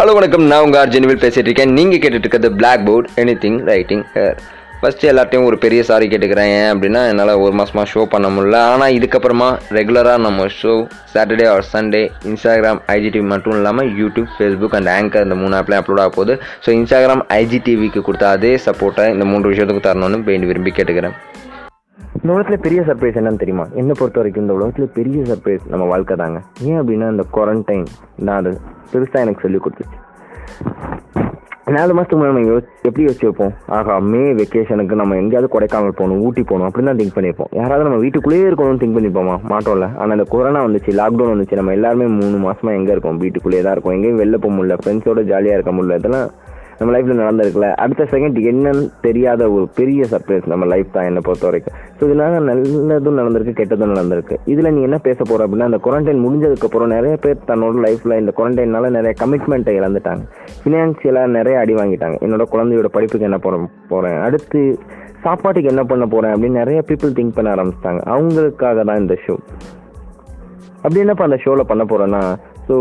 Hello வணக்கம். நான் உங்கள் ஆர்ஜினிவில் பேசிகிட்டு இருக்கேன் நீங்கள் கேட்டுட்டு இருக்கிறது blackboard anything writing here first எல்லாத்தையும் ஒரு பெரிய சாரி கேட்டுக்கிறேன் ஏன் அப்படின்னா என்னால் ஒரு மாதமாக ஷோ பண்ண முடியல. ஆனால் இதுக்கப்புறமா ரெகுலராக நம்ம show Saturday or Sunday Instagram IGTV மட்டும் இல்லாமல் யூடியூப் ஃபேஸ்புக் அண்ட் ஆங்கர் இந்த மூணு ஆப்லேயும் அப்லோட் ஆக போகுது. ஸோ இன்ஸ்டாகிராம் ஐஜிடிவிக்கு கொடுத்த அதே சப்போர்ட்டை இந்த மூன்று விஷயத்துக்கு தரணும்னு வேண்டி விரும்பி கேட்டுக்கிறேன். இந்த உலகத்தில் பெரிய சர்ப்ரைஸ் என்னன்னு தெரியுமா? என்னை பொறுத்த வரைக்கும் இந்த உலகத்தில் பெரிய சர்ப்ரைஸ் நம்ம வாழ்க்கை தாங்க. ஏன் அப்படின்னா இந்த குவாரண்டைன் நான் அது பெருசாக எனக்கு சொல்லி கொடுத்துச்சு. நாலு மாதத்துக்கு முன்னாடி நம்ம யோசி எப்படி யோசிச்சு வைப்போம்? ஆகா மே வெக்கேஷனுக்கு நம்ம எங்கேயாவது கொடைக்கானல் போகணும் ஊட்டி போகணும் அப்படின்னு தான் திங்க் பண்ணியிருப்போம். யாராவது நம்ம வீட்டுக்குள்ளேயே இருக்கணும்னு திங்க் பண்ணிப்போமா மாட்டோம்ல. ஆனால் இந்த கொரோனா வந்துச்சு லாக்டவுன் வந்துச்சு நம்ம எல்லாருமே மூணு மாதமாக எங்கே இருக்கோம்? வீட்டுக்குள்ளேயே தான் இருக்கோம். எங்கேயும் வெளில போக முடியல ஃப்ரெண்ட்ஸோட ஜாலியாக இருக்க முடியல இதெல்லாம் நம்ம லைஃப்பில் நடந்திருக்குல்ல அடுத்த செகண்ட் என்னன்னு தெரியாத ஒரு பெரிய சர்ப்ரைஸ் நம்ம லைஃப் தான் என்னை பொறுத்த வரைக்கும் ஸோ இதனால நல்லதும் நடந்திருக்கு கெட்டதும் நடந்திருக்கு. இதில் நீ என்ன பேச போகிற அப்படின்னா அந்த குவாரண்டைன் முடிஞ்சதுக்கப்புறம் நிறைய பேர் தன்னோட லைஃப்பில் இந்த குவாரண்டைனால நிறைய கமிட்மெண்ட்டை இழந்துட்டாங்க. ஃபினான்ஷியலாக நிறைய அடி வாங்கிட்டாங்க. என்னோட குழந்தையோட படிப்புக்கு என்ன பண்ண போகிறேன் அடுத்து சாப்பாட்டுக்கு என்ன பண்ண போகிறேன் அப்படின்னு நிறைய பீப்புள் திங்க் பண்ண ஆரம்பிச்சிட்டாங்க. அவங்களுக்காக தான் இந்த ஷோ அப்படி என்னப்பா அந்த ஷோவில் பண்ண போகிறேன்னா ஸோ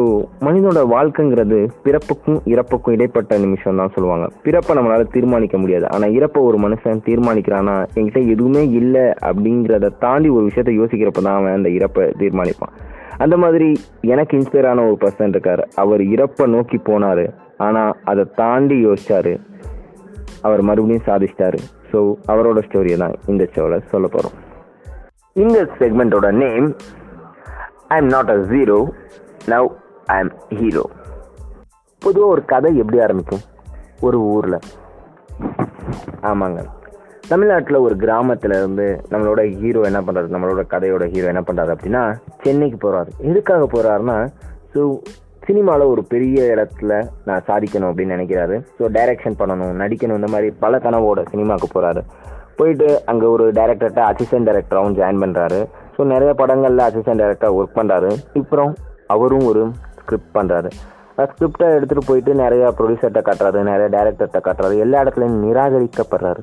மனிதனோட வாழ்க்கைங்கிறது பிறப்புக்கும் இறப்புக்கும் இடைப்பட்ட நிமிஷம் தான் சொல்லுவாங்க. பிறப்பை நம்மளால தீர்மானிக்க முடியாது. ஆனால் இறப்பை ஒரு மனுஷன் தீர்மானிக்கிறான்னா என்கிட்ட எதுவுமே இல்லை அப்படிங்கிறத தாண்டி ஒரு விஷயத்த யோசிக்கிறப்ப தான் அவன் அந்த இறப்பை தீர்மானிப்பான். அந்த மாதிரி எனக்கு இன்ஸ்பயர் ஆன ஒரு பர்சன் இருக்கார். அவர் இறப்பை நோக்கி போனார். ஆனால் அதை தாண்டி யோசிச்சார். அவர் மறுபடியும் சாதிச்சிட்டாரு. ஸோ அவரோட ஸ்டோரியை தான் இந்த ஷோவில் சொல்ல போகிறோம் இந்த செக்மெண்ட்டோட name I am not a zero now I am hero பொதுவாக ஒரு கதை எப்படி ஆரம்பிக்கும்? ஒரு ஊரில். ஆமாங்க. தமிழ்நாட்டில் ஒரு கிராமத்தில் இருந்து நம்மளோட ஹீரோ என்ன பண்ணுறாரு நம்மளோட கதையோட ஹீரோ என்ன பண்ணுறாரு அப்படின்னா சென்னைக்கு போகிறாரு எதுக்காக போகிறாருன்னா ஸோ சினிமாவில் ஒரு பெரிய இடத்துல நான் சாதிக்கணும் அப்படின்னு நினைக்கிறாரு. ஸோ டைரக்ஷன் பண்ணணும் நடிக்கணும் இந்த மாதிரி பல கனவோட சினிமாவுக்கு போகிறாரு போயிட்டு அங்கே ஒரு டைரக்டர்கிட்ட அசிஸ்டன்ட் டைரக்டராகவும் ஜாயின் பண்ணுறாரு ஸோ நிறைய படங்களில் அசிஸ்டன்ட் டைரக்டராக ஒர்க் பண்ணுறாரு அப்புறம் அவரும் ஒரு ஸ்கிரிப்ட் பண்ணுறாரு ஸ்கிரிப்டை எடுத்துகிட்டு போயிட்டு நிறையா ப்ரொடியூசர்கிட்ட காட்டுறாரு நிறைய டேரக்டர்கிட்ட காட்டுறாரு. எல்லா இடத்துலையும் நிராகரிக்கப்படுறாரு.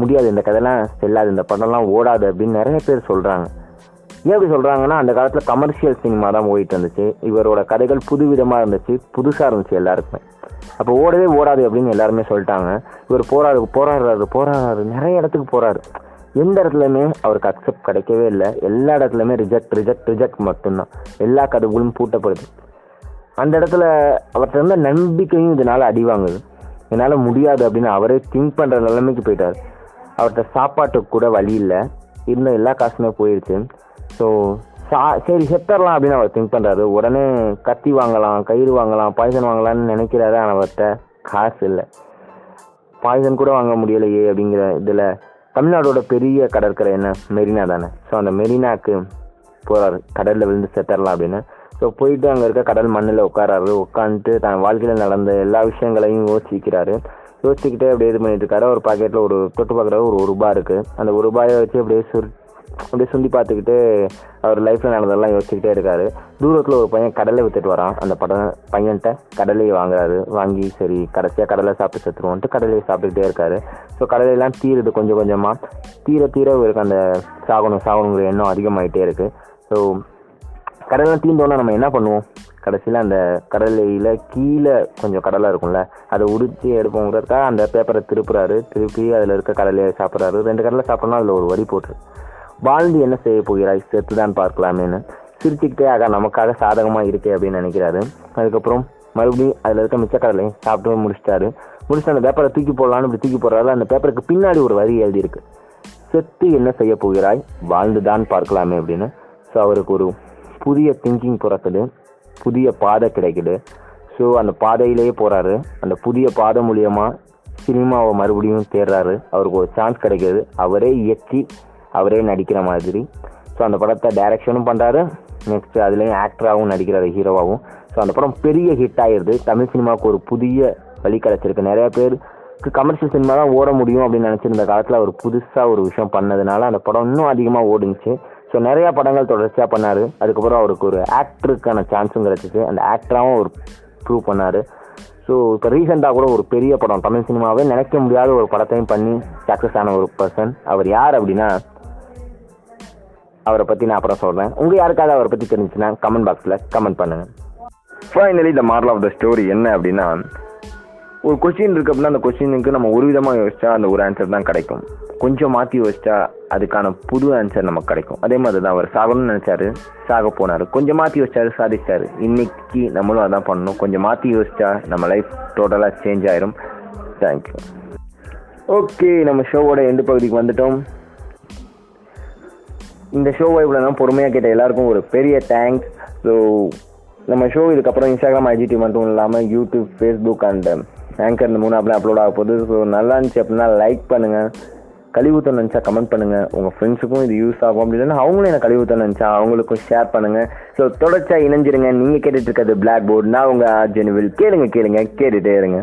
முடியாது இந்த கதைலாம் செல்லாது இந்த படம்லாம் ஓடாது அப்படின்னு நிறைய பேர் சொல்கிறாங்க ஏன் அப்படி சொல்கிறாங்கன்னா அந்த காலத்தில் கமர்ஷியல் சினிமா தான் ஓடிட்டு இருந்துச்சு. இவரோட கதைகள் புதுவிதமாக இருந்துச்சு புதுசாக இருந்துச்சு எல்லாருக்குமே. அப்போ ஓடவே ஓடாது அப்படின்னு எல்லாருமே சொல்லிட்டாங்க. இவர் போராடு போராடுறாரு போராடுறாரு. நிறைய இடத்துக்கு போகிறாரு எந்த இடத்துலையுமே அவருக்கு அக்செப்ட் கிடைக்கவே இல்லை. எல்லா இடத்துலையுமே ரிஜெக்ட் ரிஜெக்ட் ரிஜெக்ட் மட்டும்தான். எல்லா கதவுகளும் பூட்டப்படுது. அந்த இடத்துல அவர்கிட்ட இருந்த நம்பிக்கையும் இதனால் அடி வாங்குது. என்னால் முடியாது அப்படின்னு அவரே திங்க் பண்ணுற நிலைமைக்கு போயிட்டார். அவர்கிட்ட சாப்பாட்டுக்கு கூட வழி இல்லை. இருந்த எல்லா காசுமே போயிடுச்சு ஸோ சா சரி செத்தரலாம் அப்படின்னு அவர் திங்க் பண்ணுறாரு உடனே கத்தி வாங்கலாம் கயிறு வாங்கலாம் பாய்சன் வாங்கலாம்னு நினைக்கிறாரு. ஆனால் அவர்கிட்ட காசு இல்லை. பாய்சன் கூட வாங்க முடியலையே அப்படிங்கிற இதில் தமிழ்நாடோட பெரிய கடற்கரை என்ன? மெரினா தானே. ஸோ அந்த மெரினாக்கு போகிறாரு கடலில் விழுந்து செத்தரலாம் அப்படின்னு. ஸோ போயிட்டு அங்கே இருக்க கடல் மண்ணில் உட்காராரு. உட்காந்துட்டு தன் வாழ்க்கையில் நடந்த எல்லா விஷயங்களையும் யோசிக்கிறாரு. யோசிச்சுக்கிட்டே அப்படியே இது பண்ணிட்டு இருக்காரு. ஒரு பாக்கெட்டில் ஒரு தொட்டு பார்க்குறாரு ஒரு ரூபாய் இருக்குது அந்த ஒரு ரூபாயை வச்சு அப்படியே சுரு அப்படியே சுண்டி பார்த்துக்கிட்டு அவர் லைஃப்பில் நடந்ததெல்லாம் யோசிச்சுக்கிட்டே இருக்காரு. தூரத்தில் ஒரு பையன் கடலை வித்துட்டு வரான். அந்த படம் பையன்கிட்ட கடலையை வாங்குறாரு. வாங்கி சரி கடைசியாக கடலை சாப்பிட்டு செத்துருவோன்ட்டு கடலையை சாப்பிட்டுக்கிட்டே இருக்காரு. ஸோ கடலையெல்லாம் தீருது கொஞ்சம் கொஞ்சமாக தீர தீர இவருக்கு அந்த சாகணும் சாகணுங்கிற எண்ணம் அதிகமாகிட்டே இருக்குது ஸோ கடலாம் தீர்ந்தோன்னா நம்ம என்ன பண்ணுவோம்? கடைசியில் அந்த கடலையில் கீழே கொஞ்சம் கடலை இருக்கும்ல அதை உரித்து எடுப்போங்கிறதுக்காக அந்த பேப்பரை திருப்புறாரு. திருப்பி அதில் இருக்க கடலையை சாப்பிட்றாரு. ரெண்டு கடலை சாப்பிட்றோன்னா அதில் ஒரு வரி போட்டுரு. வாழ்ந்து என்ன செய்ய போகிறாய்? செத்துதான் பார்க்கலாமேன்னு சிரிச்சுக்கிட்டே ஆகா நமக்காக சாதகமாக இருக்கே அப்படின்னு நினைக்கிறாரு. அதுக்கப்புறம் மறுபடியும் அதில் இருக்க மிச்ச கடலையும் சாப்பிட்டு முடிச்சிட்டாரு. முடிச்சுட்டு அந்த பேப்பரை தூக்கி போடலான்னு இப்படி தூக்கி போடுறாரு. அந்த பேப்பருக்கு பின்னாடி ஒரு வரி எழுதியிருக்கு. செத்து என்ன செய்ய போகிறாய்? வாழ்ந்துதான் பார்க்கலாமே அப்படின்னு. ஸோ அவருக்கு ஒரு புதிய திங்கிங் பிறக்குது. புதிய பாதை கிடைக்குது. ஸோ அந்த பாதையிலேயே போகிறாரு அந்த புதிய பாதை மூலியமாக சினிமாவை மறுபடியும் தேடுறாரு. அவருக்கு ஒரு சான்ஸ் கிடைக்கிது. அவரே இயக்கி அவரே நடிக்கிற மாதிரி. ஸோ அந்த படத்தை டைரக்ஷனும் பண்ணுறாரு நெக்ஸ்ட் அதுலேயும் ஆக்டராகவும் நடிக்கிறாரு ஹீரோவாகவும் ஸோ அந்த படம் பெரிய ஹிட் ஆகிடுது தமிழ் சினிமாவுக்கு ஒரு புதிய வழி கிடச்சிருக்கு. நிறைய பேருக்கு கமர்ஷியல் சினிமா தான் ஓட முடியும் அப்படின்னு நினச்சிருந்த காலத்தில் அவர் புதுசாக ஒரு விஷயம் பண்ணதுனால அந்த படம் இன்னும் அதிகமாக ஓடுச்சு. ஸோ நிறையா படங்கள் தொடர்ச்சியாக பண்ணார். அதுக்கப்புறம் அவருக்கு ஒரு ஆக்டருக்கான சான்ஸும் கிடச்சிச்சு. அந்த ஆக்டராகவும் அவர் ப்ரூவ் பண்ணார். ஸோ இப்போ ரீசெண்டாக கூட ஒரு பெரிய படம். தமிழ் சினிமாவே நினைக்க முடியாத ஒரு படத்தையும் பண்ணி சக்ஸஸ் ஆன ஒரு பர்சன் அவர் யார் அப்படின்னா அவரை பற்றி நான் அப்புறம் சொல்கிறேன் உங்கள் யாருக்காவது அவரை பற்றி தெரிஞ்சுச்சுன்னா கமெண்ட் பாக்ஸில் கமெண்ட் பண்ணுங்கள் finally the moral of the story என்ன அப்படின்னா ஒரு கொஸ்டின் இருக்கு அப்படின்னா அந்த கொஸ்டினுக்கு நம்ம ஒரு விதமாக யோசிச்சா அந்த ஒரு ஆன்சர் தான் கிடைக்கும். கொஞ்சம் மாற்றி யோசிச்சா அதுக்கான புது ஆன்சர் நமக்கு கிடைக்கும். அதே மாதிரி தான் அவர் சாகணும்னு நினச்சாரு சாக போனார். கொஞ்சம் மாற்றி யோசிச்சாரு சாதிச்சாரு. இன்னைக்கு நம்மளும் அதான் பண்ணணும். கொஞ்சம் மாற்றி யோசிச்சா நம்ம லைஃப் டோட்டலாக சேஞ்ச் ஆயிரும். தேங்க்யூ ஓகே நம்ம ஷோவோட எண்டு பகுதிக்கு வந்துட்டோம். இந்த ஷோவை இவ்வளோ நேரம் பொறுமையாக கேட்ட எல்லாருக்கும் ஒரு பெரிய தேங்க்ஸ் ஸோ நம்ம ஷோ இதுக்கப்புறம் இன்ஸ்டாகிராம் ஐஜிடி மட்டும் இல்லாமல் யூடியூப் ஃபேஸ்புக் அண்ட் ஆங்கர் இந்த மூணு அப்படியே அப்லோட் ஆக போகுது. ஸோ நல்லா இருந்துச்சு அப்படின்னா லைக் பண்ணுங்கள் கழிவுத்தம் நினச்சா கமெண்ட் பண்ணுங்கள் உங்கள் ஃப்ரெண்ட்ஸுக்கும் இது யூஸ் ஆகும் அப்படி இல்லைன்னா அவங்களும் எனக்கு கழிவுத்தம் நினச்சா அவங்களுக்கும் ஷேர் பண்ணுங்கள் ஸோ தொடர்ச்சியாக இணைஞ்சிருங்க. நீங்கள் கேட்டுட்டு இருக்கிறது பிளாக் போர்டு நான் உங்கள் ஆர்ஜெனுவில் கேளுங்க கேளுங்க. கேட்டுகிட்டே இருங்க.